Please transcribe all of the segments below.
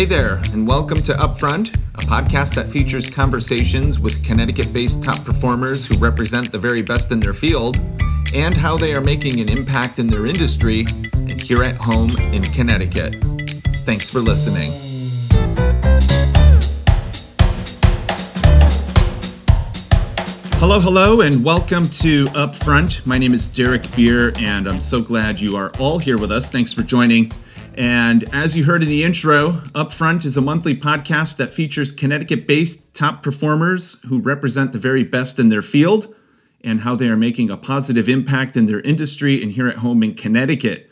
Hey there, and welcome to Upfront, a podcast that features conversations with Connecticut based top performers who represent the very best in their field and how they are making an impact in their industry and here at home in Connecticut. Thanks for listening. Hello, hello, and welcome to Upfront. My name is Derek Beer, and I'm so glad you are all here with us. Thanks for joining. And as you heard in the intro, Upfront is a monthly podcast that features Connecticut based top performers who represent the very best in their field and how they are making a positive impact in their industry and here at home in Connecticut.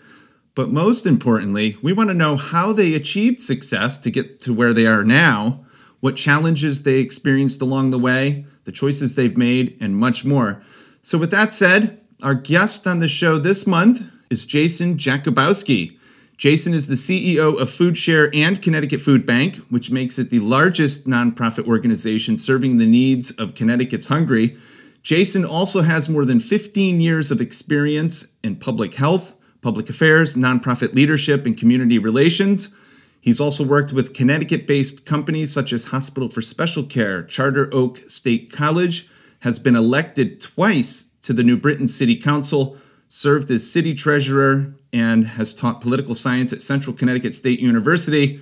But most importantly, we want to know how they achieved success to get to where they are now, what challenges they experienced along the way, the choices they've made, and much more. So, with that said, our guest on the show this month is Jason Jakubowski. Jason is the CEO of FoodShare and Connecticut Food Bank, which makes it the largest nonprofit organization serving the needs of Connecticut's hungry. Jason also has more than 15 years of experience in public health, public affairs, nonprofit leadership, and community relations. He's also worked with Connecticut based companies such as Hospital for Special Care, Charter Oak State College, has been elected twice to the New Britain City Council, served as city treasurer, and has taught political science at Central Connecticut State University.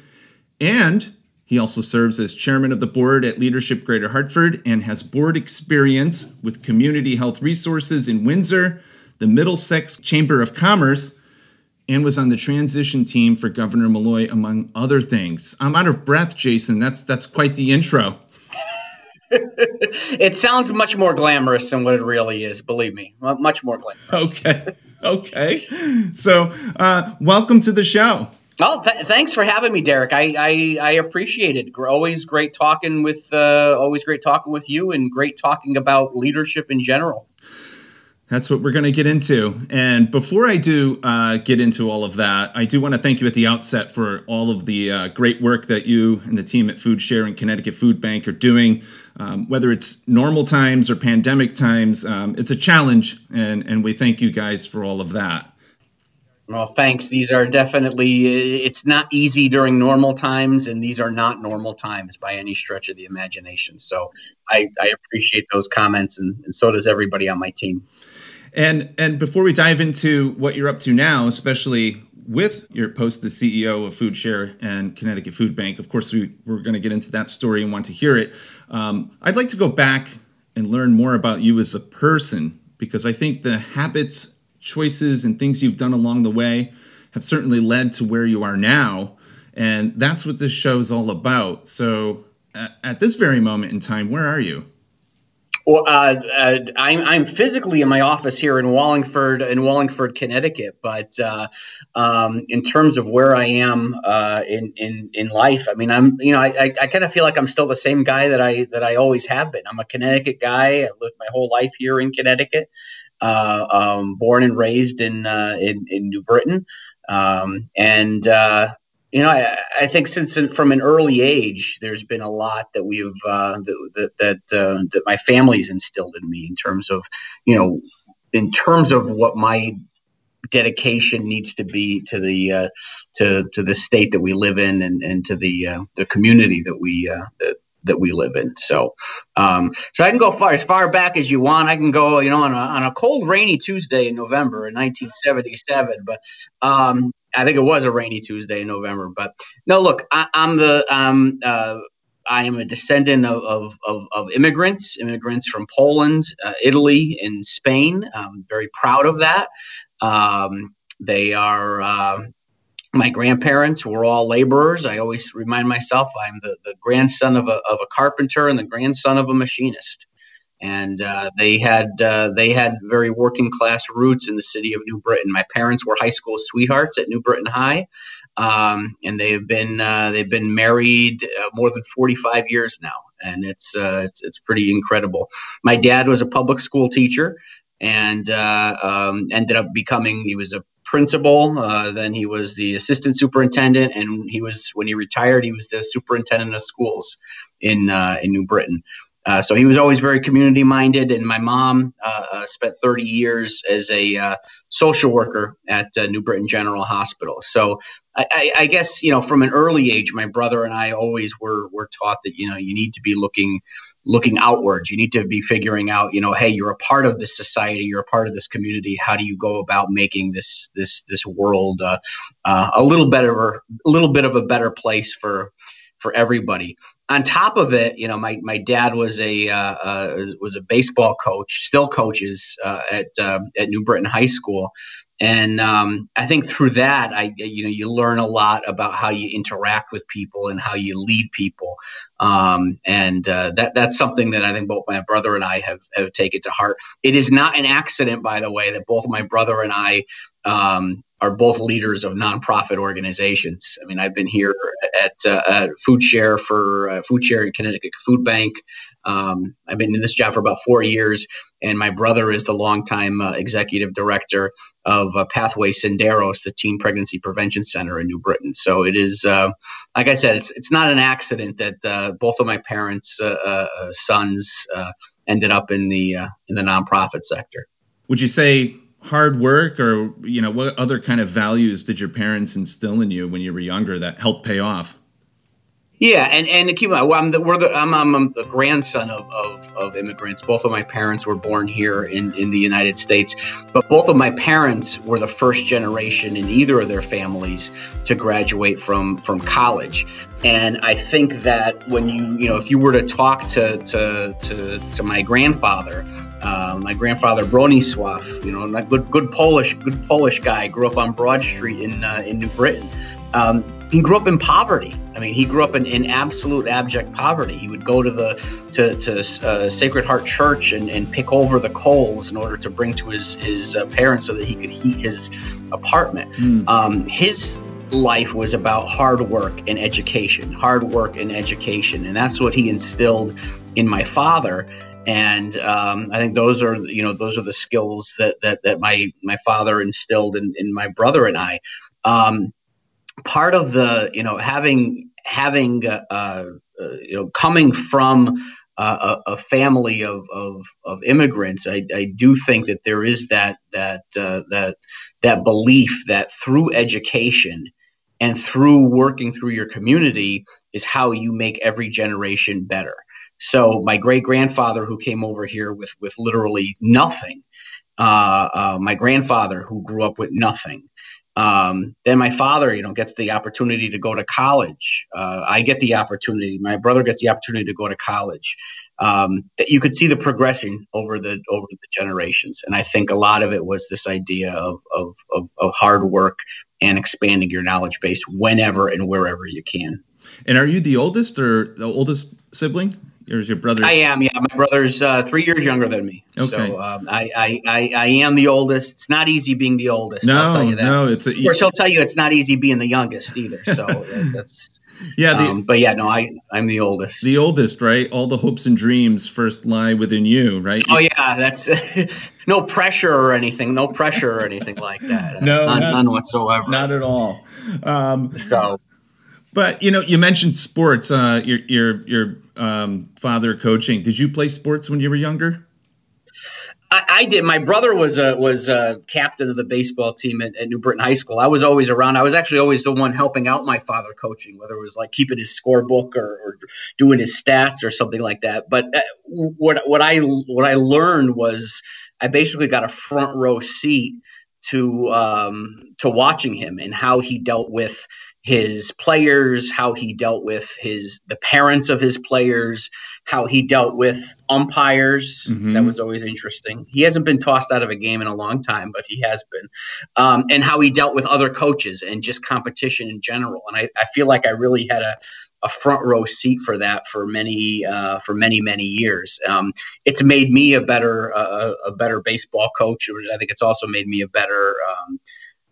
And he also serves as chairman of the board at Leadership Greater Hartford and has board experience with community health resources in Windsor, the Middlesex Chamber of Commerce, and was on the transition team for Governor Malloy, among other things. I'm out of breath, Jason. That's that's quite the intro. It sounds much more glamorous than what it really is. Believe me, much more glamorous. Okay, okay. So, uh, welcome to the show. Oh, th- thanks for having me, Derek. I, I, I appreciate it. Always great talking with, uh, always great talking with you, and great talking about leadership in general. That's what we're going to get into. And before I do uh, get into all of that, I do want to thank you at the outset for all of the uh, great work that you and the team at FoodShare and Connecticut Food Bank are doing. Um, whether it's normal times or pandemic times, um, it's a challenge, and, and we thank you guys for all of that. Well, thanks. These are definitely, it's not easy during normal times, and these are not normal times by any stretch of the imagination. So I, I appreciate those comments, and, and so does everybody on my team. And and before we dive into what you're up to now, especially with your post the CEO of FoodShare and Connecticut Food Bank, of course we we're going to get into that story and want to hear it. Um, I'd like to go back and learn more about you as a person because I think the habits, choices, and things you've done along the way have certainly led to where you are now, and that's what this show is all about. So at, at this very moment in time, where are you? Well, uh, uh, I'm I'm physically in my office here in Wallingford, in Wallingford, Connecticut. But uh, um, in terms of where I am uh, in in in life, I mean, I'm you know, I, I, I kind of feel like I'm still the same guy that I that I always have been. I'm a Connecticut guy. I lived my whole life here in Connecticut. Uh, um, born and raised in uh, in, in New Britain, um, and you know, I, I, think since from an early age, there's been a lot that we've uh, that that uh, that my family's instilled in me in terms of, you know, in terms of what my dedication needs to be to the uh, to to the state that we live in and, and to the uh, the community that we uh, that, that we live in. So, um, so I can go far as far back as you want. I can go, you know, on a, on a cold, rainy Tuesday in November in 1977. But um, I think it was a rainy Tuesday in November. But no, look, I, am the um, uh, I am a descendant of, of, of, of immigrants, immigrants from Poland, uh, Italy, and Spain. I'm very proud of that. Um, they are uh, my grandparents were all laborers. I always remind myself I'm the, the grandson of a, of a carpenter and the grandson of a machinist. And uh, they had uh, they had very working class roots in the city of New Britain. My parents were high school sweethearts at New Britain High, um, and they've been uh, they've been married uh, more than 45 years now, and it's, uh, it's it's pretty incredible. My dad was a public school teacher and uh, um, ended up becoming he was a principal. Uh, then he was the assistant superintendent, and he was when he retired, he was the superintendent of schools in uh, in New Britain. Uh, so he was always very community minded. And my mom uh, uh spent 30 years as a uh, social worker at uh, New Britain General Hospital. So I, I, I, guess you know from an early age, my brother and I always were were taught that you know you need to be looking looking outwards. You need to be figuring out, you know, hey, you're a part of this society, you're a part of this community. How do you go about making this this this world a little better, a little bit of a better place for for everybody? On top of it, you know, my, my dad was a uh, uh was a baseball coach, still coaches uh, at uh, at New Britain High School, and um, I think through that, I you know you learn a lot about how you interact with people and how you lead people, um, and uh, that that's something that I think both my brother and I have have taken to heart. It is not an accident, by the way, that both my brother and I um, are both leaders of nonprofit organizations. I mean, I've been here at, uh, at Food Share for uh, Food Share in Connecticut Food Bank. Um, I've been in this job for about four years, and my brother is the longtime uh, executive director of uh, Pathway Senderos, the Teen Pregnancy Prevention Center in New Britain. So it is, uh, like I said, it's it's not an accident that uh, both of my parents' uh, uh, sons ended up in the in the nonprofit sector. Would you say hard work, or you know, what other kind of values did your parents instill in you when you were younger that helped pay off? Yeah, and and keep in mind, I'm the, we're the, I'm, I'm the grandson of, of, of, immigrants. Both of my parents were born here in, in the United States, but both of my parents were the first generation in either of their families to graduate from from college. And I think that when you you know if you were to talk to to to, to my grandfather, uh, my grandfather Bronisław, you know, good good Polish good Polish guy, grew up on Broad Street in uh, in New Britain. Um, he grew up in poverty. I mean, he grew up in, in absolute abject poverty. He would go to the to, to uh, Sacred Heart Church and, and pick over the coals in order to bring to his his uh, parents so that he could heat his apartment. Mm. Um, his life was about hard work and education, hard work and education, and that's what he instilled in my father. And um, I think those are you know those are the skills that that, that my my father instilled in, in my brother and I. Um, part of the you know having having uh, uh, you know coming from uh, a, a, family of, of, of immigrants, I, I, do think that there is that that uh, that that belief that through education and through working through your community is how you make every generation better. So my great grandfather, who came over here with with literally nothing, uh, uh, my grandfather, who grew up with nothing, um, then my father, you know, gets the opportunity to go to college. Uh, I get the opportunity. My brother gets the opportunity to go to college. Um, that you could see the progression over the over the generations, and I think a lot of it was this idea of of, of, of hard work and expanding your knowledge base whenever and wherever you can. And are you the oldest or the oldest sibling? Or is your brother? I am. Yeah, my brother's uh, three years younger than me. Okay. So um, I, I, I, I, am the oldest. It's not easy being the oldest. No, I'll tell you that. no. It's a, of course he'll tell you it's not easy being the youngest either. So that's. Yeah, the, um, but yeah, no, I I'm the oldest. The oldest, right? All the hopes and dreams first lie within you, right? Oh yeah, that's no pressure or anything, no pressure or anything like that. No, none, not, none whatsoever. Not at all. Um, so but you know, you mentioned sports. Uh, your your your um, father coaching. Did you play sports when you were younger? I, I did. My brother was a was a captain of the baseball team at, at, New Britain High School. I was always around. I was actually always the one helping out my father coaching, whether it was like keeping his scorebook or, or doing his stats or something like that. But uh, what what I what I learned was I basically got a front row seat to um, to watching him and how he dealt with his players, how he dealt with his the parents of his players, how he dealt with umpires. Mm-hmm. That was always interesting. He hasn't been tossed out of a game in a long time, but he has been, um, and how he dealt with other coaches and just competition in general. And I, I feel like I really had a a front row seat for that for many uh, for many many years. Um, it's made me a better uh, a better baseball coach. which I think it's also made me a better um,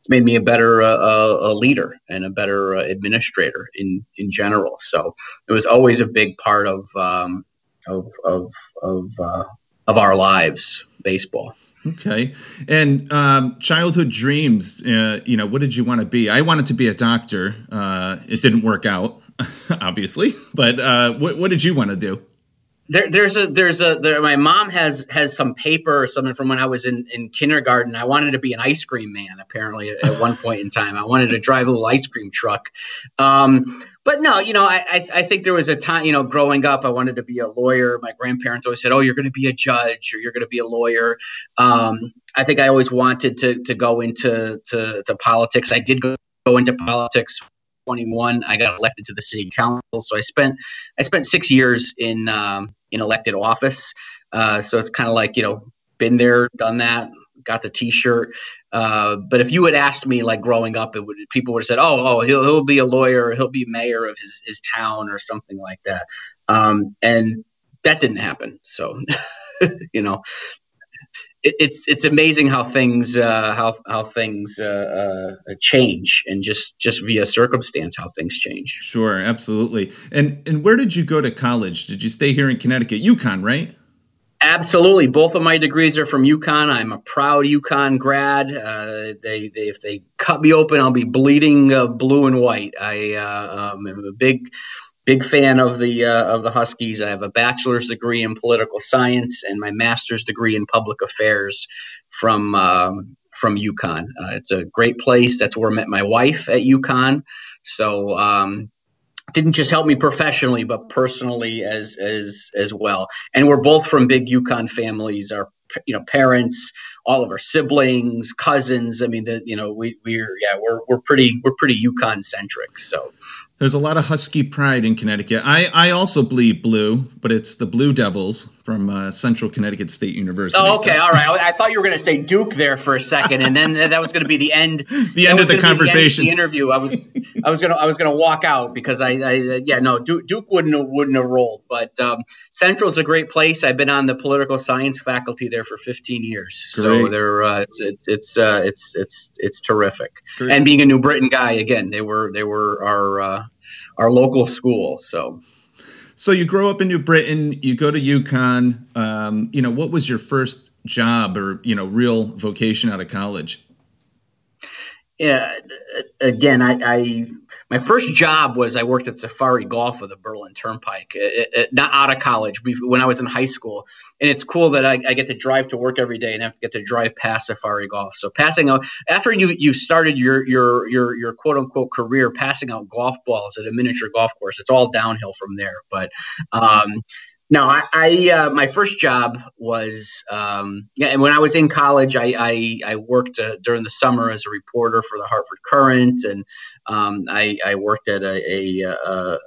it's made me a better uh, uh, a leader and a better uh, administrator in in general. So it was always a big part of um, of of of, uh, of our lives, baseball. Okay, and um, childhood dreams. Uh, you know, what did you want to be? I wanted to be a doctor. Uh, it didn't work out, obviously. But what what did you want to do? There, there's a there's a there, my mom has has some paper or something from when I was in, in kindergarten. I wanted to be an ice cream man. Apparently, at, at one point in time, I wanted to drive a little ice cream truck. Um, but no, you know, I, I, I think there was a time, you know, growing up, I wanted to be a lawyer. My grandparents always said, "Oh, you're going to be a judge or you're going to be a lawyer." Um, I think I always wanted to to go into to, to politics. I did go, go into politics 21 i got elected to the city council. So i spent i spent six years in um, in elected office. Uh, so it's kind of like you know been there done that got the t-shirt. Uh, but if you had asked me like growing up it would people would have said oh oh he'll, he'll be a lawyer he'll be mayor of his, his town or something like that. Um, and that didn't happen. So you know it, it's it's amazing how things uh, how how things uh, uh, change and just just via circumstance how things change. Sure, absolutely. And and where did you go to college? Did you stay here in Connecticut, UConn, right? Absolutely. Both of my degrees are from UConn. I'm a proud UConn grad. Uh, they, they, if they cut me open, I'll be bleeding uh, blue and white. I uh, um, am a big big fan of the uh, of the Huskies. I have a bachelor's degree in political science and my master's degree in public affairs from um, from UConn. Uh, it's a great place. That's where I met my wife at UConn. So um, didn't just help me professionally, but personally as as as well. And we're both from big UConn families. Our you know parents, all of our siblings, cousins. I mean, the you know we we're yeah we're we're pretty we're pretty UConn centric. So there's a lot of Husky pride in Connecticut. I, I also bleed blue, but it's the Blue Devils from uh, Central Connecticut State University. Oh, okay, so. all right. I, I thought you were going to say Duke there for a second, and then that was going to be the end. the end of the conversation. The, the, interview. I was I was gonna I was gonna walk out because I, I yeah no Duke, Duke wouldn't have, wouldn't have rolled, but um, Central's a great place. I've been on the political science faculty there for 15 years, great. so they're uh, it's it's it's, uh, it's it's it's terrific. Great. And being a New Britain guy again, they were they were our uh, our local school. So, so you grow up in New Britain, you go to UConn. Um, you know, what was your first job or you know real vocation out of college? Yeah, again, I, I my first job was I worked at Safari Golf of the Berlin Turnpike, it, it, not out of college, when I was in high school. And it's cool that I, I, get to drive to work every day and I have to get to drive past Safari Golf. So passing out after you you started your your your your quote unquote career, passing out golf balls at a miniature golf course, it's all downhill from there. But um, no, I, I uh, my first job was um, and when I was in college, I I, I worked uh, during the summer as a reporter for the Hartford Courant, and um, I, I worked at a a, a,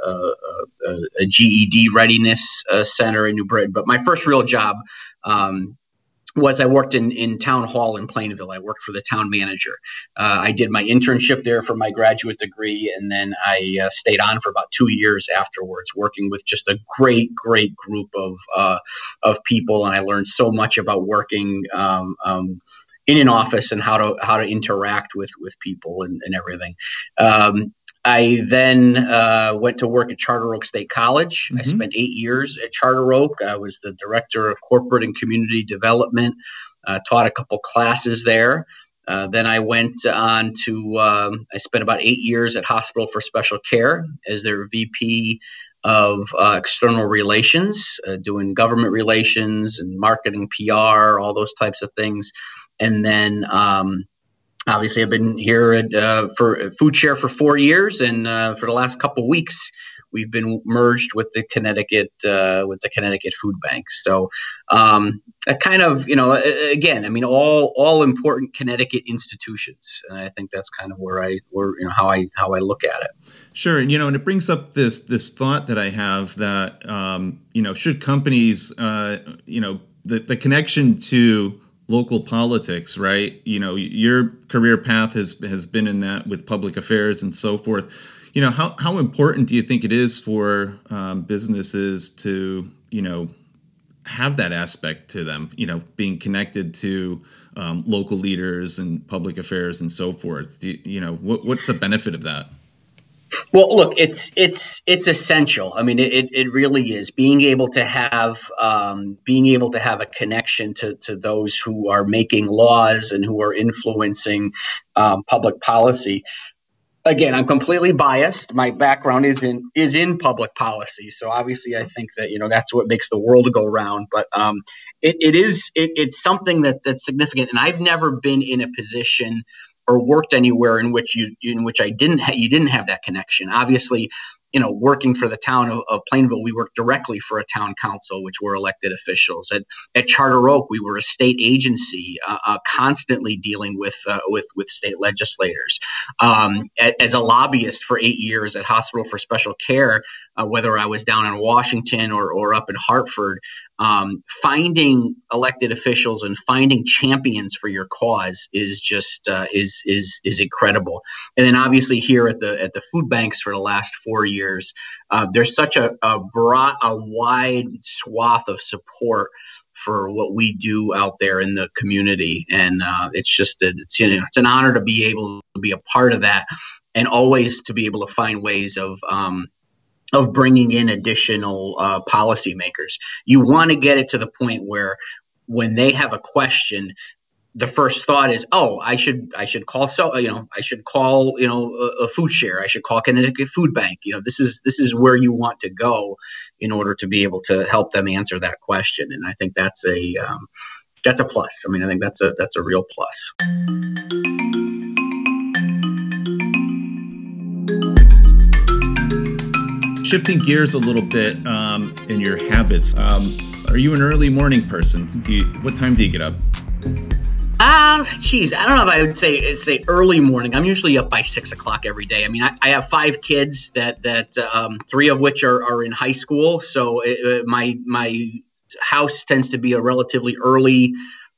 a, a GED readiness uh, center in New Britain. But my first real job um, was I worked in, in town hall in Plainville. I worked for the town manager. Uh, I did my internship there for my graduate degree, and then I uh, stayed on for about two years afterwards, working with just a great, great group of uh, of people. And I learned so much about working. Um, um, in an office and how to how to interact with with people and, and everything. Um, I then uh, went to work at Charter Oak State College. Mm-hmm. I spent eight years at Charter Oak. I was the director of corporate and community development, uh, taught a couple classes there. Uh, then I went on to, um, I spent about eight years at Hospital for Special Care as their VP of uh, external relations, uh, doing government relations and marketing, PR, all those types of things. And then um, obviously I've been here at, uh, for Food Share for four years, and uh, for the last couple weeks, we've been merged with the Connecticut uh, with the Connecticut Food Bank. So, um, a kind of you know, again, I mean, all all important Connecticut institutions, and I think that's kind of where I where you know how I how I look at it. Sure, and you know, and it brings up this this thought that I have that um, you know, should companies, uh, you know, the the connection to local politics, right? You know, your career path has has been in that with public affairs and so forth. You know, how how important do you think it is for um, businesses to you know have that aspect to them? You know, being connected to um, local leaders and public affairs and so forth. You, you know, what, what's the benefit of that? Well, look, it's it's it's essential. I mean, it, it really is being able to have um, being able to have a connection to to those who are making laws and who are influencing um, public policy. again, I'm completely biased. My background is in is in public policy, so obviously, I think that you know that's what makes the world go round. But um, it, it is it, it's something that that's significant, and I've never been in a position or worked anywhere in which you in which I didn't ha- you didn't have that connection. Obviously, you know, working for the town of, of, Plainville, we worked directly for a town council, which were elected officials. At, at Charter Oak, we were a state agency, uh, uh, constantly dealing with uh, with with state legislators. Um, as a lobbyist for eight years at Hospital for Special Care, uh, whether I was down in Washington or, or up in Hartford, um, finding elected officials and finding champions for your cause is just uh, is is is incredible. And then obviously here at the at the food banks for the last four years, uh, there's such a a broad a wide swath of support for what we do out there in the community, and uh, it's just a, it's you know it's an honor to be able to be a part of that, and always to be able to find ways of um, of bringing in additional uh, policymakers. You want to get it to the point where when they have a question, the first thought is, oh, I should I should call so you know I should call you know a, a, food share. I should call Connecticut Food Bank. You know this is this is where you want to go in order to be able to help them answer that question. And I think that's a um, that's a plus. I mean, I think that's a that's a real plus. Shifting gears a little bit um, in your habits, um, are you an early morning person? You, what time do you get up? Ah, uh, geez, I don't know if I would say say early morning. I'm usually up by six o'clock every day. I mean, I, I have five kids that that um, three of which are, are in high school, so it, my my house tends to be a relatively early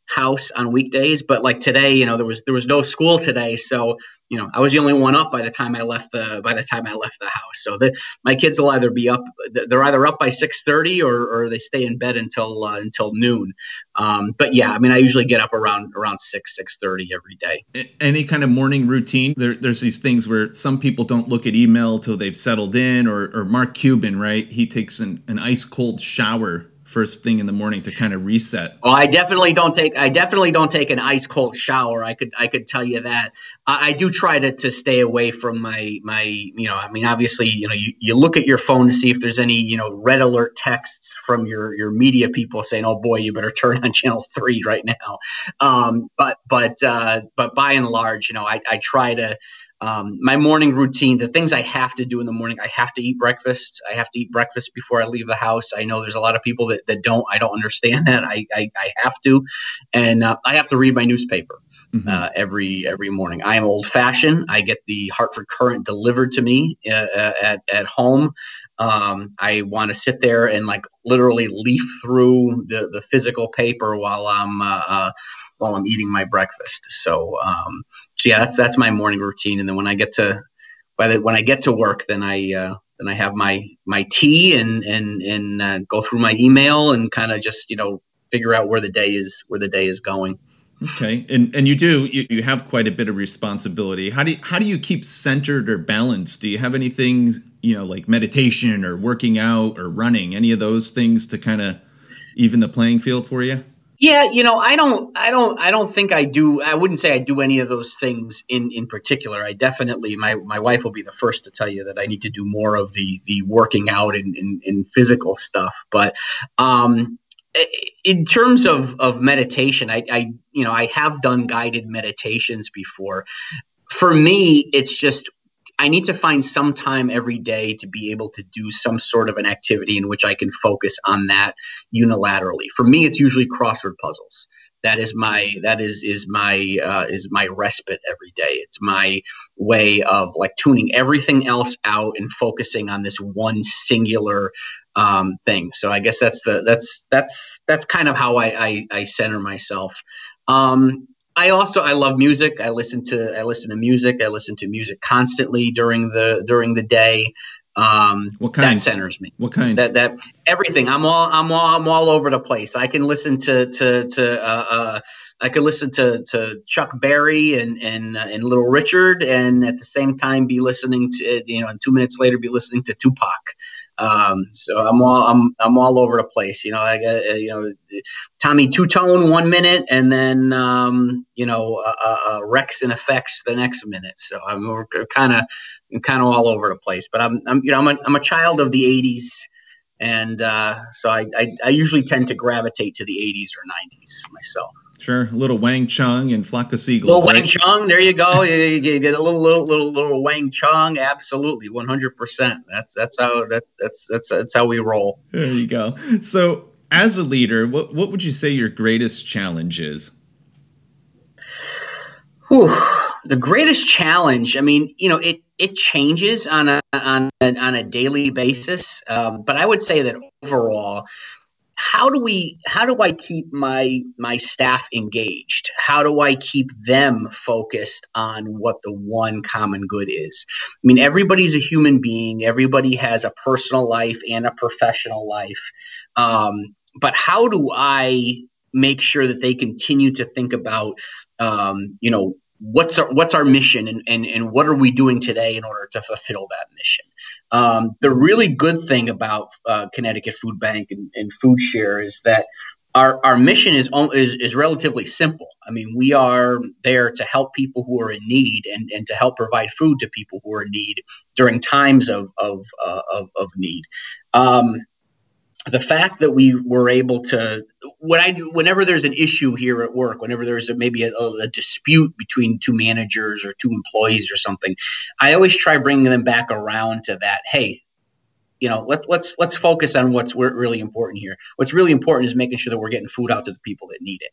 house on weekdays but like today you know there was there was no school today so you know i was the only one up by the time i left the by the time i left the house. So the, my kids will either be up they're either up by 6.30 or, or they stay in bed until uh, until noon. Um, but yeah i mean i usually get up around around 6 6.30 every day. Any kind of morning routine? There, there's these things where some people don't look at email till they've settled in or, or mark cuban right? He takes an, an ice cold shower first thing in the morning to kind of reset? Well, I definitely don't take I definitely don't take an ice cold shower. I could I could tell you that. I, I, do try to, to stay away from my my you know I mean obviously you know you, you look at your phone to see if there's any you know red alert texts from your your media people saying oh boy you better turn on channel three right now. Um, but but uh, but by and large you know I, I try to um, my morning routine, the things I have to do in the morning, I have to eat breakfast. I have to eat breakfast before I leave the house. I know there's a lot of people that, that don't. I don't understand that. I, I, I have to. And uh, I have to read my newspaper mm-hmm. uh, every every morning. I am old fashioned. I get the Hartford Courant delivered to me uh, uh at, at home. Um, I want to sit there and like literally leaf through the, the physical paper while I'm uh, uh, while I'm eating my breakfast. So, um, so yeah, that's that's my morning routine. And then when I get to by the, when I get to work, then I uh, then I have my my tea and and and uh, go through my email and kind of just you know figure out where the day is where the day is going. Okay, and and you do you, you have quite a bit of responsibility. How do you, how do you keep centered or balanced? Do you have anything you know like meditation or working out or running? Any of those things to kind of even the playing field for you? Yeah, you know, I don't, I don't, I don't think I do. I wouldn't say I do any of those things in in particular. I definitely, my my wife will be the first to tell you that I need to do more of the the working out and in, physical stuff. But um, in terms of of meditation, I, I you know I have done guided meditations before. For me, it's just I need to find some time every day to be able to do some sort of an activity in which I can focus on that unilaterally. For me, it's usually crossword puzzles. That is my that is is my uh, is my respite every day. It's my way of like tuning everything else out and focusing on this one singular um, thing. So I guess that's the that's that's that's kind of how I I, I center myself. Um, I also I love music. I listen to I listen to music. I listen to music constantly during the during the day. Um, what kind? That centers me. What kind? That that everything. I'm all I'm all I'm all over the place. I can listen to to to uh, uh, I can listen to to Chuck Berry and and uh, and Little Richard, and at the same time be listening to you know, and two minutes later be listening to Tupac. Um, so I'm all I'm I'm all over the place. You know, I got uh, you know Tommy Tutone one minute, and then um, you know uh, uh, Wreckx-n-Effect the next minute. So I'm kind of kind of all over the place. But I'm I'm you know I'm a, I'm a child of the '80s and uh, so I, I, I, usually tend to gravitate to the 80s or 90s myself. Sure, a little Wang Chung and Flock of Seagulls. Little right? Wang Chung, there you go. you, get a little little little little Wang Chung, absolutely, 100. percent That's that's how that, that's that's that's how we roll. There you go. So, as a leader, what what would you say your greatest challenge is? Whew the greatest challenge i mean you know it it changes on a on a, on a daily basis um, but i would say that overall how do we how do i keep my my staff engaged? How do i keep them focused on what the one common good is? I mean everybody's a human being. Everybody has a personal life and a professional life. Um, but how do i make sure that they continue to think about um, you know what's our what's our mission and, and and what are we doing today in order to fulfill that mission? Um, the really good thing about uh, connecticut food bank and, and, food share is that our, our mission is, is is relatively simple. I mean we are there to help people who are in need and, and to help provide food to people who are in need during times of of, uh, of, of need. Um, the fact that we were able to when I do whenever there's an issue here at work, whenever there's a, maybe a, a, dispute between two managers or two employees or something, I always try bringing them back around to that. Hey, you know, let, let's let's focus on what's really important here. What's really important is making sure that we're getting food out to the people that need it,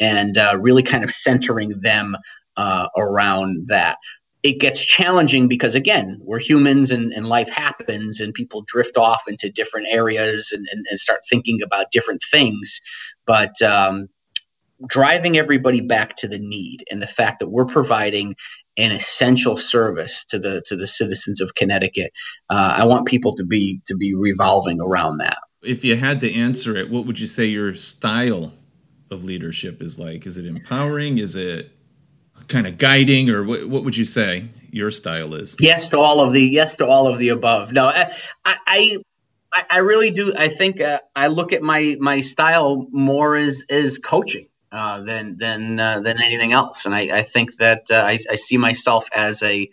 and uh, really kind of centering them uh, around that it gets challenging because again we're humans and, and life happens and people drift off into different areas and, and, and start thinking about different things but um, driving everybody back to the need and the fact that we're providing an essential service to the to the citizens of Connecticut. Uh, I want people to be to be revolving around that. If you had to answer it, what would you say your style of leadership is like? Is it empowering? Is it kind of guiding, or what, what would you say your style is? Yes to all of the yes to all of the above. No, I I, I, really do. I think uh, I look at my my style more as as coaching. Uh, than than uh, than anything else, and I, I think that uh, I, I see myself as a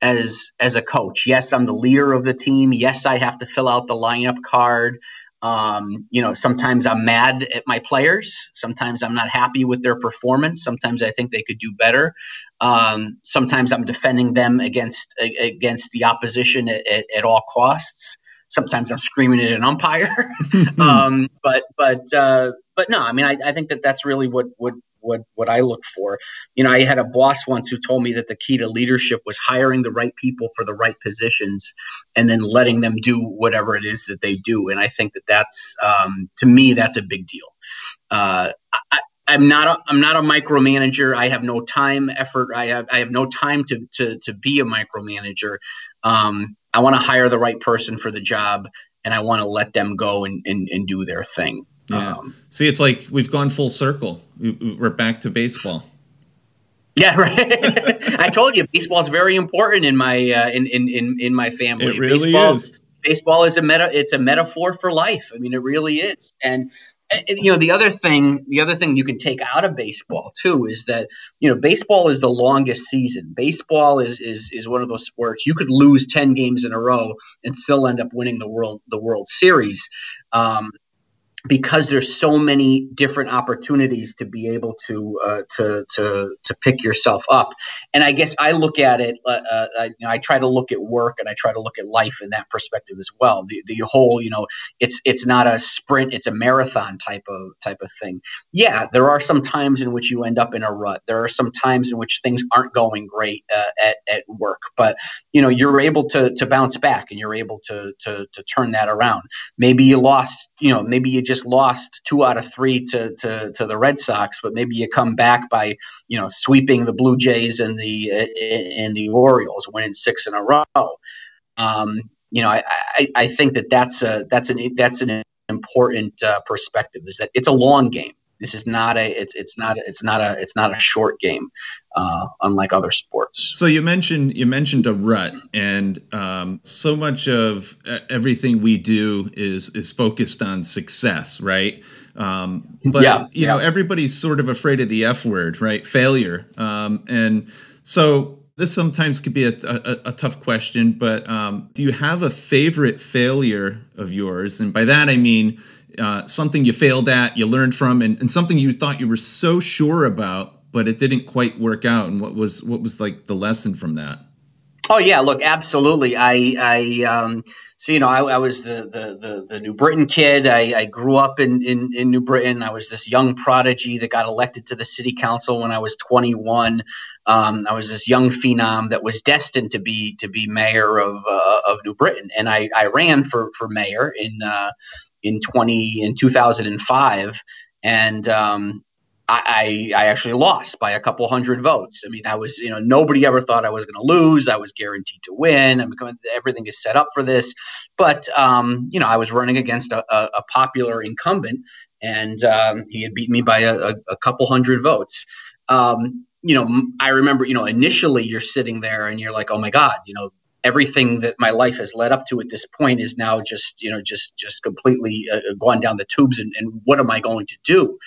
as as a coach. Yes, I'm the leader of the team. Yes, I have to fill out the lineup card. Um, you know, sometimes I'm mad at my players. Sometimes I'm not happy with their performance. Sometimes I think they could do better. Um, sometimes I'm defending them against against the opposition at, at, at all costs. Sometimes I'm screaming at an umpire. um, but but uh, but no, I mean, I, I think that that's really what what what what I look for. You know, I had a boss once who told me that the key to leadership was hiring the right people for the right positions, and then letting them do whatever it is that they do. And I think that that's um, to me that's a big deal. Uh, I, I'm not a I'm not a micromanager. I have no time, effort. I have I have no time to to to be a micromanager. Um, I want to hire the right person for the job, and I want to let them go and, and, and do their thing. Yeah. Um, See, it's like we've gone full circle. We're back to baseball. Yeah, right. I told you, baseball is very important in my uh, in, in in in my family. It really baseball, is. Baseball is a meta. It's a metaphor for life. I mean, it really is. And you know the other thing the other thing you can take out of baseball too is that you know baseball is the longest season baseball is is is one of those sports you could lose 10 games in a row and still end up winning the world the world series um, because there's so many different opportunities to be able to uh, to to to pick yourself up, and I guess I look at it. Uh, uh, I, you know, I, try to look at work and I try to look at life in that perspective as well. The the whole, you know, it's it's not a sprint; it's a marathon type of type of thing. Yeah, there are some times in which you end up in a rut. There are some times in which things aren't going great uh, at at work, but you know you're able to to bounce back and you're able to to to turn that around. Maybe you lost, you know, maybe you just just lost two out of three to, to, to the Red Sox, but maybe you come back by you know sweeping the Blue Jays and the and the Orioles, winning six in a row. Um, you know, I, I, I think that that's a that's an that's an important uh, perspective is that it's a long game. This is not a it's it's not it's not a it's not a short game, uh, unlike other sports. So you mentioned you mentioned a rut, and um, so much of everything we do is is focused on success, right? Um, but yeah, you know, everybody's sort of afraid of the F word, right? Failure, um, and so this sometimes could be a, a, a tough question, but um, do you have a favorite failure of yours? And by that I mean uh, something you failed at, you learned from, and, and something you thought you were so sure about, but it didn't quite work out. And what was what was like the lesson from that? Oh yeah, look, absolutely. I I um, so you know I, I was the, the, the the New Britain kid. I, I grew up in, in in New Britain. I was this young prodigy that got elected to the city council when I was 21. Um, I was this young phenom that was destined to be to be mayor of uh, of New Britain, and I, I ran for for mayor in uh, in 20 in 2005, and um, I, I actually lost by a couple hundred votes. I mean, I was, you know, nobody ever thought I was going to lose. I was guaranteed to win. I mean, everything is set up for this. But, um, you know, I was running against a, a, popular incumbent, and um, he had beat me by a, a couple hundred votes. Um, you know, I remember, you know, initially you're sitting there and you're like, oh my God, you know, everything that my life has led up to at this point is now just, you know, just just completely uh, gone down the tubes. And, and what am I going to do?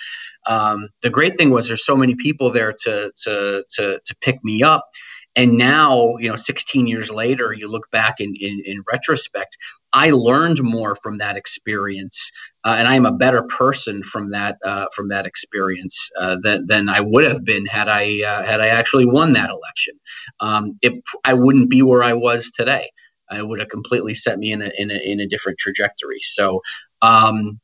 Um, the great thing was there's so many people there to to to to pick me up. And now, you know, 16 years later, you look back in, in, in retrospect, I learned more from that experience, uh, and I am a better person from that uh, from that experience uh, than, than I would have been had I uh, had I actually won that election. Um, it, I wouldn't be where I was today. It would have completely set me in a, in a, in a different trajectory. So, um,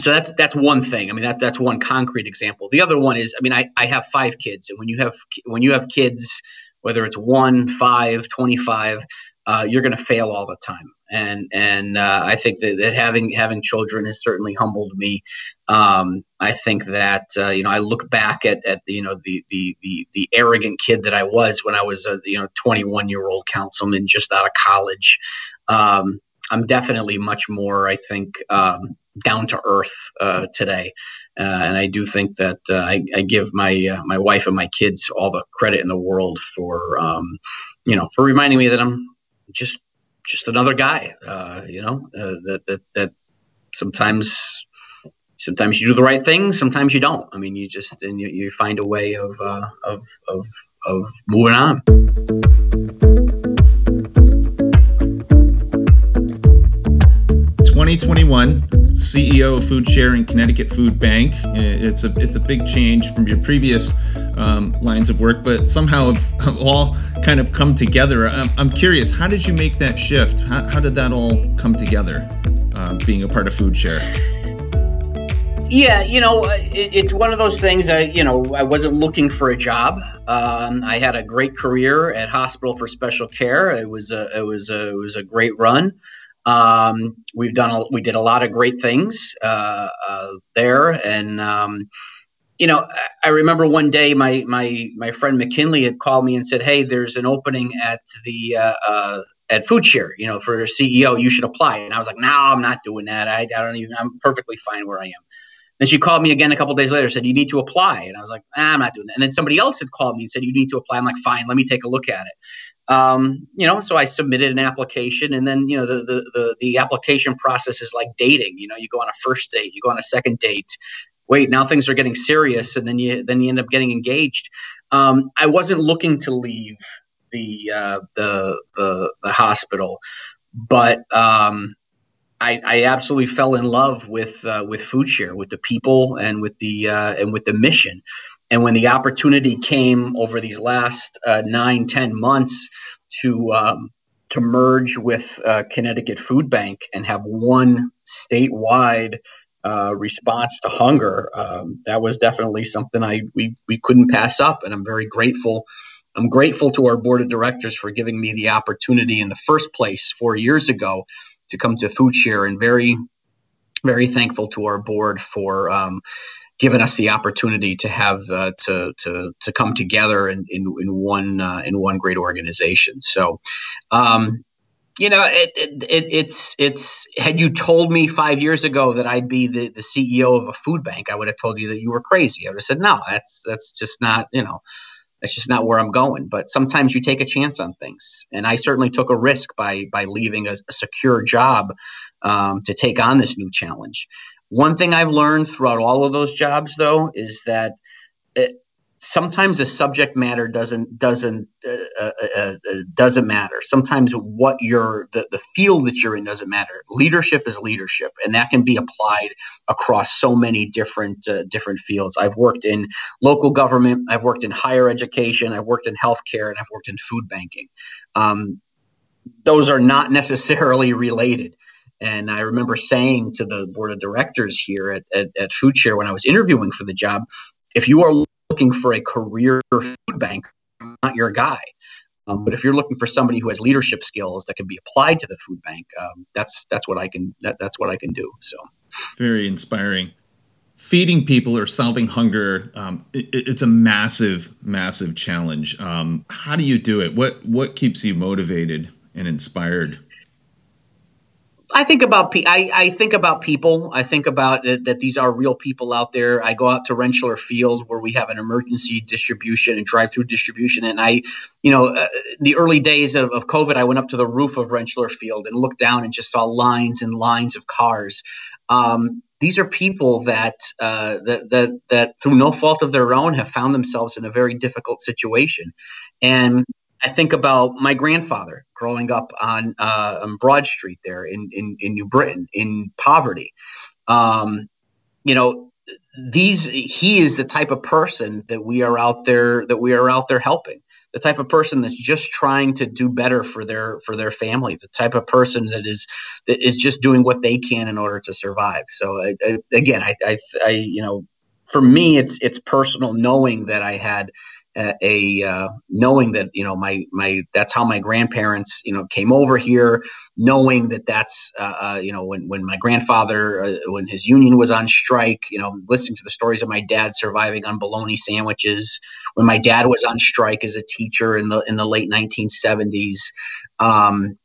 so that's that's one thing. I mean, that that's one concrete example. The other one is, I mean, I, I have five kids, and when you have when you have kids, whether it's one, five, 25, uh, you're going to fail all the time. And and uh, I think that, that having having children has certainly humbled me. Um, I think that uh, you know I look back at, at you know the, the the the arrogant kid that I was when I was a you know 21 year old councilman just out of college. Um, I'm definitely much more, I think, um, down to earth uh, today. Uh, and I do think that uh, I, I, give my uh, my wife and my kids all the credit in the world for um, you know for reminding me that I'm just just another guy. Uh, you know uh, that that that sometimes sometimes you do the right thing, sometimes you don't. I mean, you just and you, you find a way of of of of moving on. 2021, CEO of Food Share Connecticut Food Bank. It's a it's a big change from your previous um, lines of work, but somehow have all kind of come together. I'm, I'm curious, how did you make that shift? How, how did that all come together? Uh, being a part of Food Share. Yeah, you know, it, it's one of those things. I, you know, I wasn't looking for a job. Um, I had a great career at Hospital for Special Care. It was a, it was a, it was a great run. Um, we've done a, we did a lot of great things uh, uh, there, and um, you know, I remember one day my my my friend McKinley had called me and said, "Hey, there's an opening at the uh, uh at FoodShare, you know, for CEO. You should apply." And I was like, "No, I'm not doing that. I, I don't even. I'm perfectly fine where I am." Then she called me again a couple days later, said, You need to apply. And I was like, ah, I'm not doing that. And then somebody else had called me and said, You need to apply. I'm like, Fine, let me take a look at it um, you know, so I submitted an application, and then you know the, the the the application process is like dating. You know, you go on a first date, you go on a second date. Wait, now things are getting serious, and then you then you end up getting engaged. Um, I wasn't looking to leave the uh, the, the the hospital, but um, I, I absolutely fell in love with uh, with food share, with the people, and with the uh, and with the mission. And when the opportunity came over these last uh, nine, ten months to um, to merge with uh, Connecticut Food Bank and have one statewide uh, response to hunger, um, that was definitely something I we we couldn't pass up, and I'm very grateful. I'm grateful to our board of directors for giving me the opportunity in the first place four years ago to come to Food Share, and very very thankful to our board for um, given us the opportunity to have uh, to, to to come together in in, in one uh, in one great organization. So. Um, you know, it, it, it, it's it's. Had you told me five years ago that I'd be the, the CEO of a food bank, I would have told you that you were crazy. I would have said, no, that's that's just not you know, that's just not where I'm going. But sometimes you take a chance on things, and I certainly took a risk by by leaving a, a secure job um, to take on this new challenge. One thing I've learned throughout all of those jobs, though, is that it, sometimes the subject matter doesn't doesn't uh, uh, uh, uh, doesn't matter. Sometimes what you're the, the field that you're in doesn't matter. Leadership is leadership, and that can be applied across so many different uh, different fields. I've worked in local government, I've worked in higher education, I've worked in healthcare, and I've worked in food banking. Um, those are not necessarily related. And I remember saying to the board of directors here at, at, at Food Share when I was interviewing for the job, if you are looking for a career food bank, I'm not your guy. Um, but if you're looking for somebody who has leadership skills that can be applied to the food bank, um, that's that's what I can that, that's what I can do. So very inspiring. Feeding people or solving hunger, um, it, it's a massive, massive challenge. Um, how do you do it? What what keeps you motivated and inspired? I think about I, I think about people. I think about it, that these are real people out there. I go out to Rentschler Field where we have an emergency distribution and drive-through distribution, and I, you know, uh, the early days of, of COVID, I went up to the roof of Rentschler Field and looked down and just saw lines and lines of cars. Um, these are people that, uh, that that that through no fault of their own have found themselves in a very difficult situation, and I think about my grandfather growing up on, uh, on Broad Street there in, in, in New Britain in poverty. Um, you know, these he is the type of person that we are out there that we are out there helping. The type of person that's just trying to do better for their for their family. The type of person that is that is just doing what they can in order to survive. So I, I, again I, I i you know for me it's it's personal knowing that i had a, uh, knowing that you know my my that's how my grandparents you know came over here, knowing that that's uh, uh, you know when when my grandfather uh, when his union was on strike, you know listening to the stories of my dad surviving on bologna sandwiches, when my dad was on strike as a teacher in the in the late 1970s. Um,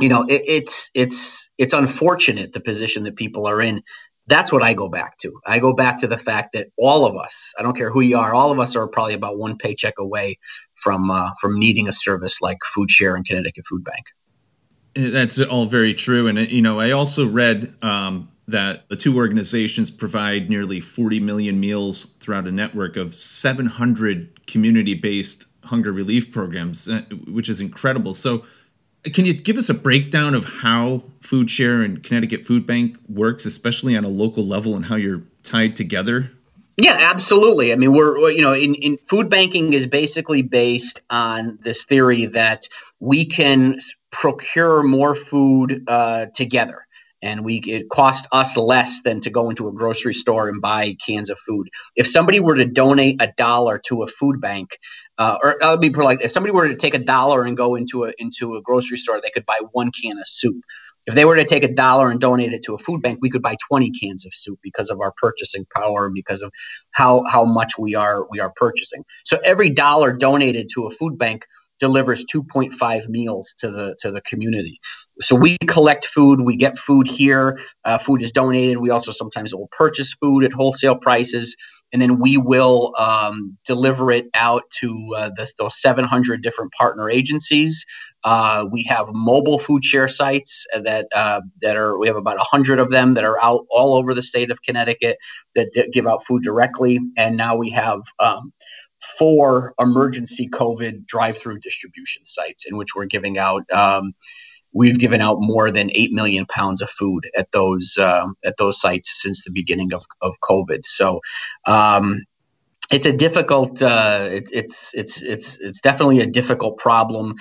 you know it, it's it's it's unfortunate the position that people are in that's what I go back to. I go back to the fact that all of us, I don't care who you are, all of us are probably about one paycheck away from uh, from needing a service like Food Share and Connecticut Food Bank. Eh, that's all very true, and you know, I also read um, that the two organizations provide nearly 40 million meals throughout a network of 700 community-based hunger relief programs, eh, which is incredible. So can you give us a breakdown of how Food Share and Connecticut Food Bank works, especially on a local level, and how you're tied together? Yeah, absolutely. I mean, we're you know, in, in food banking is basically based on this theory that we can procure more food uh, together and we it cost us less than to go into a grocery store and buy cans of food. If somebody were to donate a dollar to a food bank, uh, or me put like if somebody were to take a dollar and go into a into a grocery store, they could buy one can of soup. If they were to take a dollar and donate it to a food bank, we could buy 20 cans of soup because of our purchasing power, because of how how much we are we are purchasing. So every dollar donated to a food bank delivers 2.5 meals to the to the community. So we collect food, we get food here. Uh, food is donated. We also sometimes will purchase food at wholesale prices, and then we will um, deliver it out to uh, the, those 700 different partner agencies. Uh, we have mobile food share sites that uh, that are we have about 100 of them that are out all over the state of Connecticut that d- give out food directly, and now we have. Um, four emergency COVID drive-through distribution sites in which we're giving out. Um, we've given out more than eight million pounds of food at those um, at those sites since the beginning of, of COVID. So. Um, it's a difficult. Uh, it, it's it's it's it's definitely a difficult problem.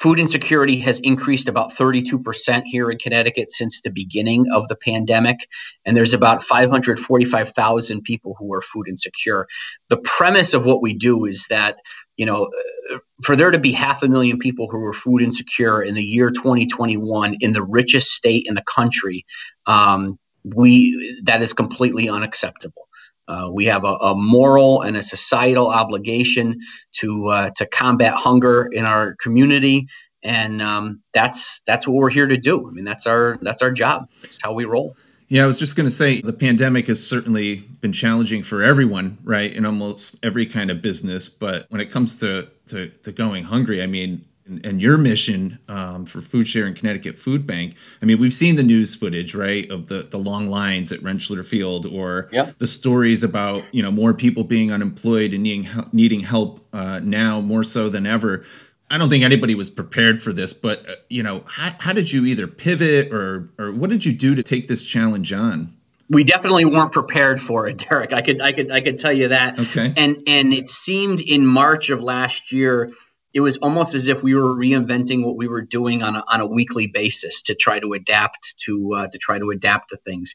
Food insecurity has increased about 32% here in Connecticut since the beginning of the pandemic. And there's about 545,000 people who are food insecure. The premise of what we do is that, you know, uh, for there to be half a million people who are food insecure in the year 2021 in the richest state in the country, um, we that is completely unacceptable. Uh, we have a, a, moral and a societal obligation to uh, to combat hunger in our community, and um, that's that's what we're here to do. I mean, that's our that's our job. That's how we roll. Yeah, I was just going to say the pandemic has certainly been challenging for everyone, right? In almost every kind of business. But when it comes to to, to going hungry, I mean, and, and your mission um, for Food Share and Connecticut Food Bank. I mean, we've seen the news footage, right, of the the long lines at Rentschler Field, or yep. the stories about you know more people being unemployed and needing needing help uh, now more so than ever. I don't think anybody was prepared for this, but uh, you know, how, how did you either pivot or or what did you do to take this challenge on? We definitely weren't prepared for it, Derek. I could I could I could tell you that. Okay. And and it seemed in March of last year, it was almost as if we were reinventing what we were doing on a, on a weekly basis to try to adapt to uh, to try to adapt to things.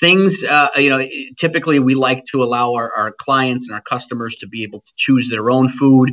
Things, uh, you know, typically we like to allow our, our clients and our customers to be able to choose their own food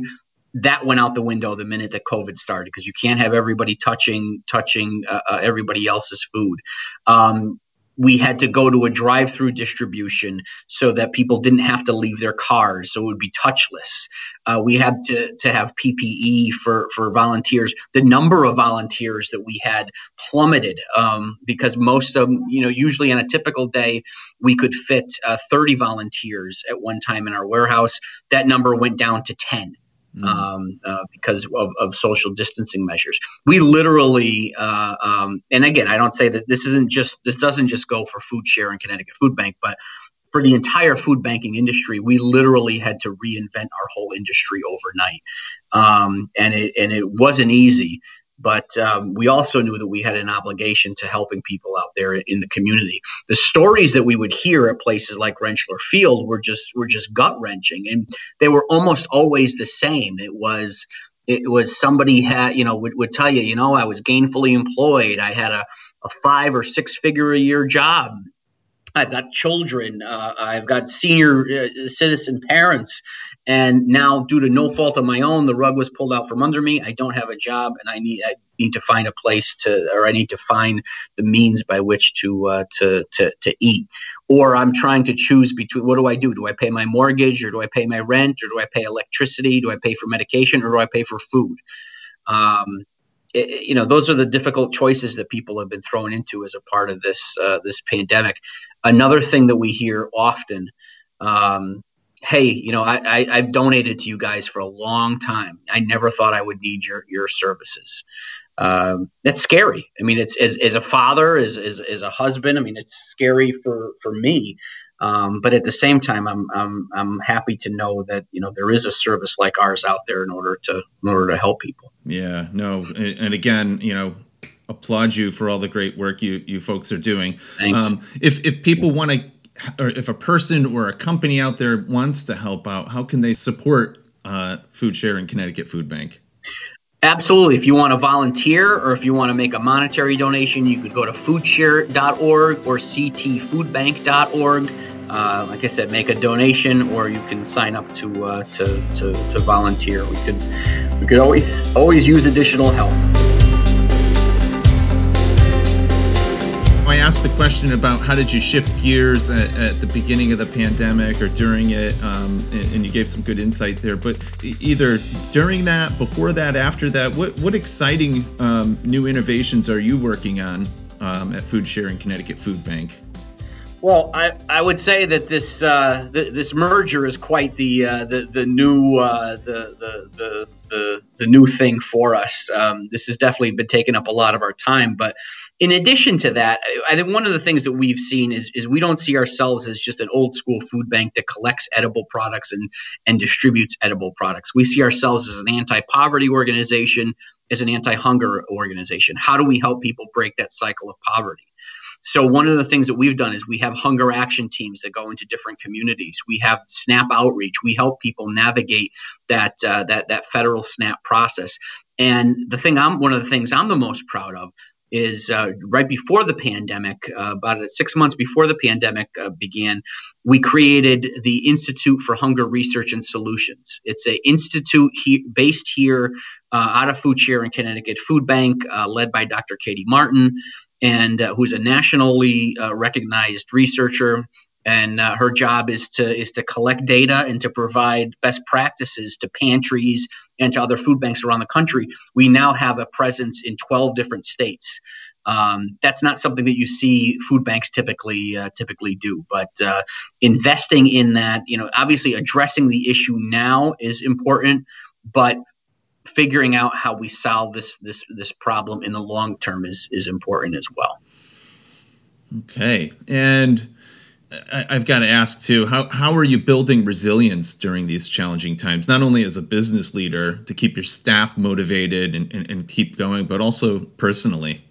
that went out the window the minute that COVID started because you can't have everybody touching touching uh, uh, everybody else's food. Um, we had to go to a drive-through distribution so that people didn't have to leave their cars, so it would be touchless. Uh, we had to to have PPE for for volunteers. The number of volunteers that we had plummeted um, because most of them, you know, usually on a typical day, we could fit uh, 30 volunteers at one time in our warehouse. That number went down to 10 mm. um, uh, because of, of, social distancing measures. We literally, uh, um, and again, I don't say that this isn't just this doesn't just go for Food Share and Connecticut Food Bank, but for the entire food banking industry, we literally had to reinvent our whole industry overnight, um, and it and it wasn't easy. But um, we also knew that we had an obligation to helping people out there in the community. The stories that we would hear at places like Rentschler Field were just were just gut wrenching, and they were almost always the same. It was it was somebody had you know would, would tell you you know I was gainfully employed. I had a a five or six figure a year job I've got children. Uh, I've got senior uh, citizen parents. And now, due to no fault of my own, the rug was pulled out from under me. I don't have a job, and I need I need to find a place to, or I need to find the means by which to uh, to to to eat. Or I'm trying to choose between what do I do? Do I pay my mortgage, or do I pay my rent, or do I pay electricity? Do I pay for medication, or do I pay for food? Um, it, you know those are the difficult choices that people have been thrown into as a part of this uh, this pandemic. Another thing that we hear often, um, hey, you know, I, I have donated to you guys for a long time. I never thought I would need your your services. Um, that's scary. I mean, it's as, as a father, as, as as a husband. I mean, it's scary for for me. Um, but at the same time, I'm, I'm I'm happy to know that you know there is a service like ours out there in order to in order to help people. Yeah, no, and again, you know, applaud you for all the great work you you folks are doing. Thanks. Um, if if people want to, or if a person or a company out there wants to help out, how can they support uh, Food Share and Connecticut Food Bank? Absolutely. If you want to volunteer or if you want to make a monetary donation, you could go to foodshare.org or ctfoodbank.org. Uh, like I said, make a donation, or you can sign up to uh, to, to, to volunteer. We could we could always always use additional help. I asked the question about how did you shift gears at, at the beginning of the pandemic or during it, um, and, and, you gave some good insight there. But either during that, before that, after that, what what exciting um, new innovations are you working on um, at Food Share and Connecticut Food Bank? Well, I, I would say that this uh, th- this merger is quite the uh, the the new uh, the, the the the new thing for us. Um, this has definitely been taking up a lot of our time, but in addition to that, I think one of the things that we've seen is, is we don't see ourselves as just an old school food bank that collects edible products and, and distributes edible products. We see ourselves as an anti poverty organization, as an anti hunger organization. How do we help people break that cycle of poverty? So one of the things that we've done is we have hunger action teams that go into different communities. We have SNAP outreach. We help people navigate that uh, that that federal SNAP process. And the thing I'm one of the things I'm the most proud of is uh, right before the pandemic, uh, about six months before the pandemic uh, began, we created the Institute for Hunger Research and Solutions. It's an institute he- based here uh, out of Food Share in Connecticut Food Bank, uh, led by Dr. Katie Martin, and uh, who's a nationally recognized researcher. and uh, her job is to is to collect data and to provide best practices to pantries and to other food banks around the country. We now have a presence in 12 different states. Um, that's not something that you see food banks typically uh, typically do. But uh, investing in that, you know, obviously addressing the issue now is important, but figuring out how we solve this this this problem in the long term is is important as well. Okay, and I've got to ask too how, how are you building resilience during these challenging times, not only as a business leader to keep your staff motivated and, and, and keep going, but also personally?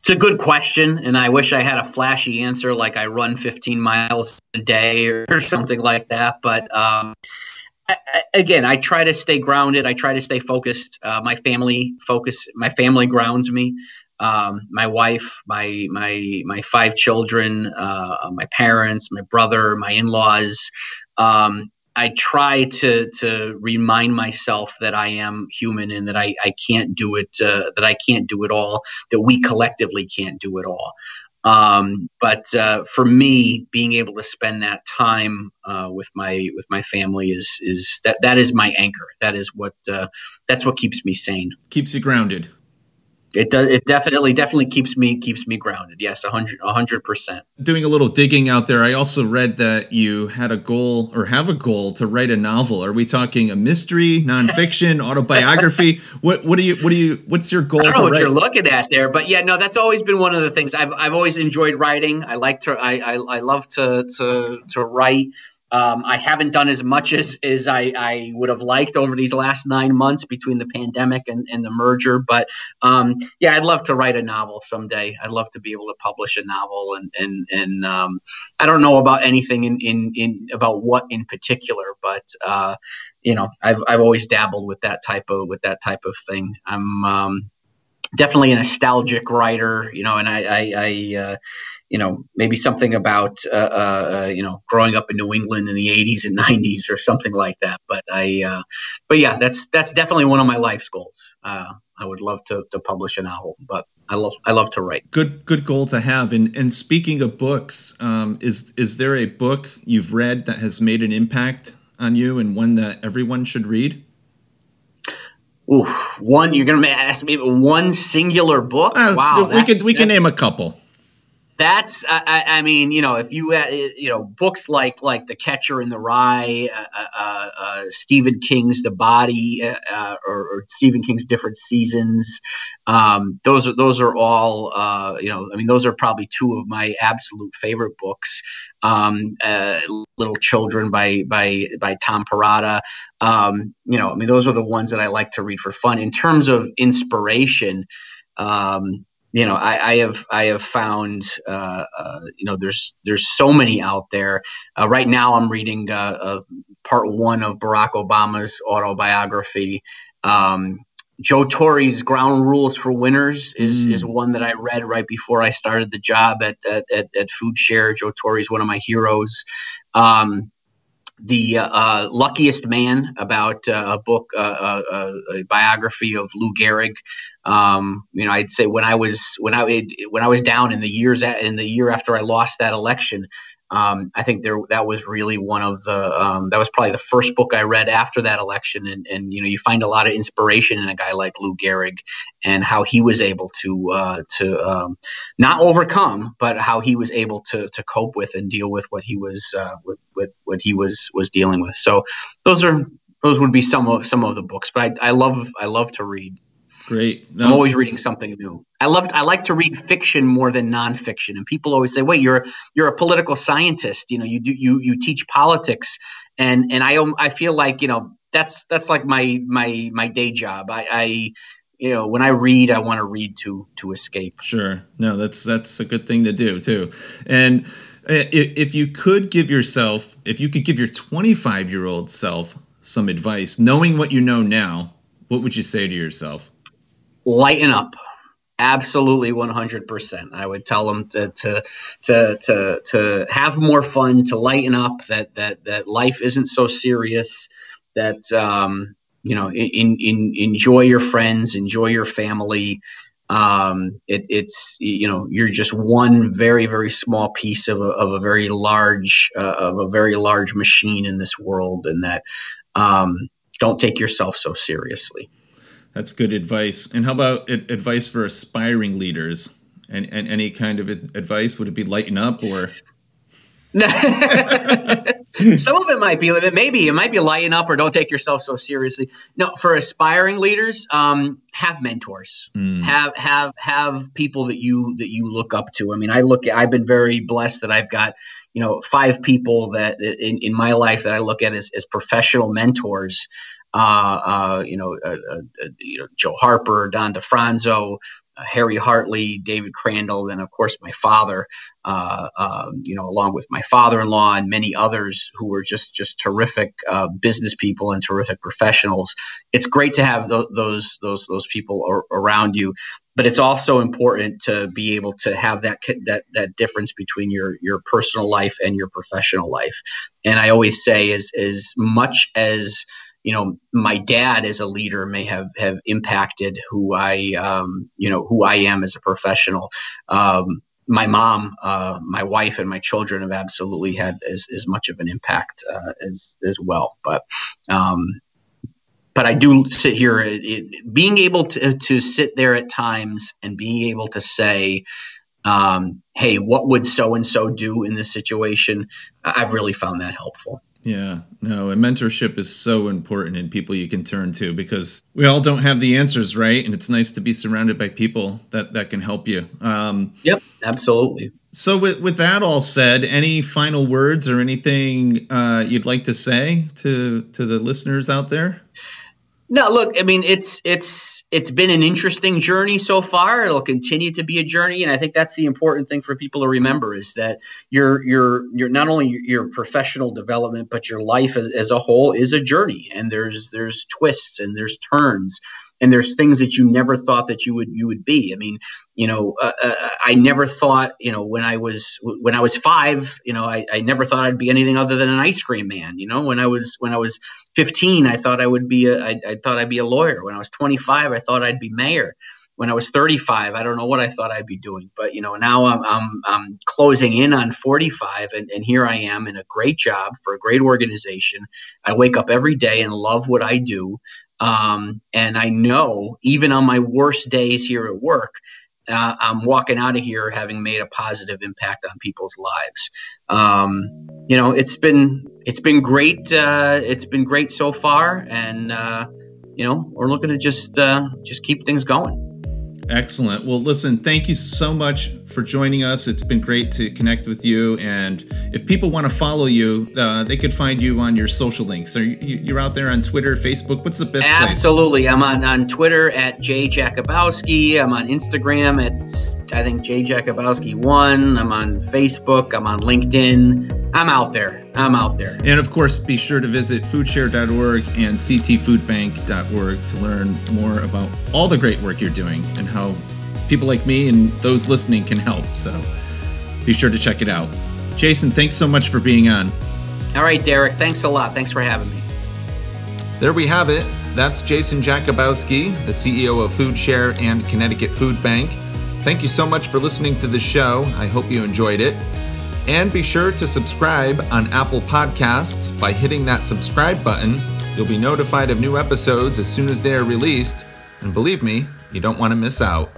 It's a good question, and I wish I had a flashy answer like I run 15 miles a day or, something like that. But um, Again, I try to stay grounded. I try to stay focused. Uh, my family focus. My family grounds me um, my wife, my my my five children, uh, my parents, my brother, my in-laws. Um, I try to to remind myself that I am human and that I, I can't do it uh, that I can't do it all that we collectively can't do it all. Um, but uh, for me, being able to spend that time uh, with my with my family is is that that is my anchor. That is what uh, that's what keeps me sane. Keeps you grounded. It does. It definitely, definitely keeps me keeps me grounded. Yes, a hundred, a hundred percent. Doing a little digging out there, I also read that you had a goal or have a goal to write a novel. Are we talking a mystery, nonfiction, autobiography? What what do you what do you what's your goal? I don't know what write? you're looking at there, but yeah, no, that's always been one of the things I've I've always enjoyed writing. I like to I I, I love to to to write. Um, I haven't done as much as, as I, I, would have liked over these last nine months between the pandemic and, and the merger. But um, yeah, I'd love to write a novel someday. I'd love to be able to publish a novel. And, and, and um, I don't know about anything in, in, in about what in particular, but uh, you know, I've, I've always dabbled with that type of with that type of thing. I'm um, definitely a nostalgic writer, you know, and I, I, I uh, you know, maybe something about, uh, uh, uh, you know, growing up in New England in the 80s and 90s or something like that. But I, uh, but yeah, that's that's definitely one of my life's goals. Uh, I would love to, to publish a novel, but I love I love to write. Good good goal to have. And and speaking of books, um, is is there a book you've read that has made an impact on you and one that everyone should read? Ooh, one you're gonna ask me one singular book? Uh, wow, we can we can name a couple that's I, I, mean you know if you uh, you know books like like the catcher in the rye uh, uh, uh, uh stephen king's the body uh, or, or, stephen king's different seasons um, those are those are all you know i mean those are probably two of my absolute favorite books. Um, little children by by by tom perrotta um, you know i mean those are the ones that i like to read for fun. In terms of inspiration um, you know, I, I, have I have found uh, uh, you know there's there's so many out there. Uh, right now, I'm reading uh, part one of Barack Obama's autobiography. Um, Joe Torre's Ground Rules for Winners is, mm. is one that I read right before I started the job at at, at, at Food Share. Joe Torre is one of my heroes. Um, the uh, luckiest man about uh, a book uh, uh, uh, a biography of lou gehrig. Um, you know i'd say when i was when i when i was down in the years in the year after i lost that election um, I think there that was really one of the um, that was probably the first book I read after that election, and, and you know you find a lot of inspiration in a guy like Lou Gehrig and how he was able to uh, to um, not overcome, but how he was able to to cope with and deal with what he was uh, with, with what he was was dealing with. So those are those would be some of some of the books, but I, I love I love to read. Great. No. I'm always reading something new. I love I like to read fiction more than nonfiction. And people always say, "Wait, you're you're a political scientist. You know, you do you you teach politics." And and I I feel like you know that's that's like my my my day job. I, I you know when I read, I want to read to to escape. Sure. No, that's that's a good thing to do too. And uh, if you could give yourself, if you could give your 25 year old self some advice, knowing what you know now, what would you say to yourself? Lighten up. Absolutely 100% i would tell them to, to to to to have more fun to lighten up that that that life isn't so serious that um you know in, in enjoy your friends enjoy your family. Um, it, it's you know you're just one very very small piece of a, of a very large uh, of a very large machine in this world, and that um, don't take yourself so seriously. That's good advice. And how about advice for aspiring leaders? And, and any kind of advice? Would it be lighten up or? Some of it might be, maybe it might be lighten up or don't take yourself so seriously. No, for aspiring leaders, um, have mentors, mm. have have have people that you that you look up to. I mean, I look, I've been very blessed that I've got you know five people that in, in my life that I look at as, as professional mentors. Uh, uh, you know, uh, you know, Joe Harper, Don DeFronzo, Harry Hartley, David Crandall, and of course my father, uh, uh, you know, along with my father-in-law and many others who were just just terrific uh, business people and terrific professionals. It's great to have th- those those those people ar- around you, but it's also important to be able to have that that that difference between your your personal life and your professional life. And I always say, as as much as you know my dad as a leader may have have impacted who I um, you know who I am as a professional. Um, my mom, uh, my wife, and my children have absolutely had as, as much of an impact uh, as as well. But um, but I do sit here, it, it, being able to to sit there at times and being able to say. Um, hey, what would so and so do in this situation? I've really found that helpful. Yeah, no, and mentorship is so important in people you can turn to because we all don't have the answers, right? And it's nice to be surrounded by people that that can help you. Um, yep, absolutely. So, with with that all said, any final words or anything uh, you'd like to say to to the listeners out there? No, look, I mean it's it's it's been an interesting journey so far. It'll continue to be a journey, and I think that's the important thing for people to remember is that your your your not only your professional development, but your life as, as a whole is a journey, and there's there's twists and there's turns, and there's things that you never thought that you would you would be. I mean, you know, uh, uh, I never thought, you know, when I was when I was five, you know, I, I never thought I'd be anything other than an ice cream man. You know, when I was when I was 15, I thought I would be a I, I thought I'd be a lawyer. When I was 25, I thought I'd be mayor when I was 35, I don't know what I thought I'd be doing, but you know, now I'm I'm, I'm closing in on 45, and, and here I am in a great job for a great organization. I wake up every day and love what I do. Um, and I know even on my worst days here at work, uh, I'm walking out of here having made a positive impact on people's lives. Um, you know, it's been it's been great. Uh, it's been great so far, and uh, you know, we're looking to just uh, just keep things going. Excellent. Well, listen, thank you so much for joining us. It's been great to connect with you. And if people want to follow you, uh, they could find you on your social links. Are you, are out there on Twitter, Facebook? What's the best Absolutely. place? I'm on, on Twitter at Jay Jakubowski. I'm on Instagram at, I think, Jay Jakubowski1. I'm on Facebook. I'm on LinkedIn. I'm out there. I'm out there. And of course, be sure to visit foodshare.org and ctfoodbank.org to learn more about all the great work you're doing and how people like me and those listening can help. So be sure to check it out. Jason, thanks so much for being on. All right, Derek. Thanks a lot. Thanks for having me. There we have it. That's Jason Jakubowski, the CEO of FoodShare and Connecticut Food Bank. Thank you so much for listening to the show. I hope you enjoyed it. And be sure to subscribe on Apple Podcasts by hitting that subscribe button. You'll be notified of new episodes as soon as they are released. And believe me, you don't want to miss out.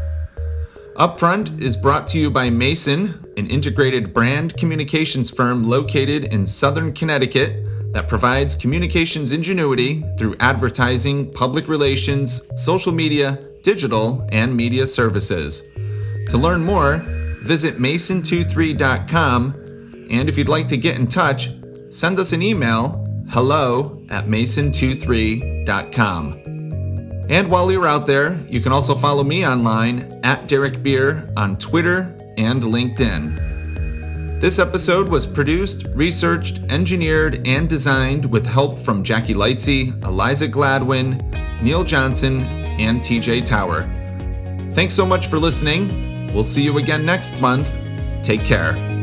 Upfront is brought to you by Mason, an integrated brand communications firm located in southern Connecticut that provides communications ingenuity through advertising, public relations, social media, digital, and media services. To learn more, visit mason23.com. And if you'd like to get in touch, send us an email hello at mason23.com. And while you're out there, you can also follow me online at Derek Beer on Twitter and LinkedIn. This episode was produced, researched, engineered, and designed with help from Jackie Lightsey, Eliza Gladwin, Neil Johnson, and TJ Tower. Thanks so much for listening. We'll see you again next month. Take care.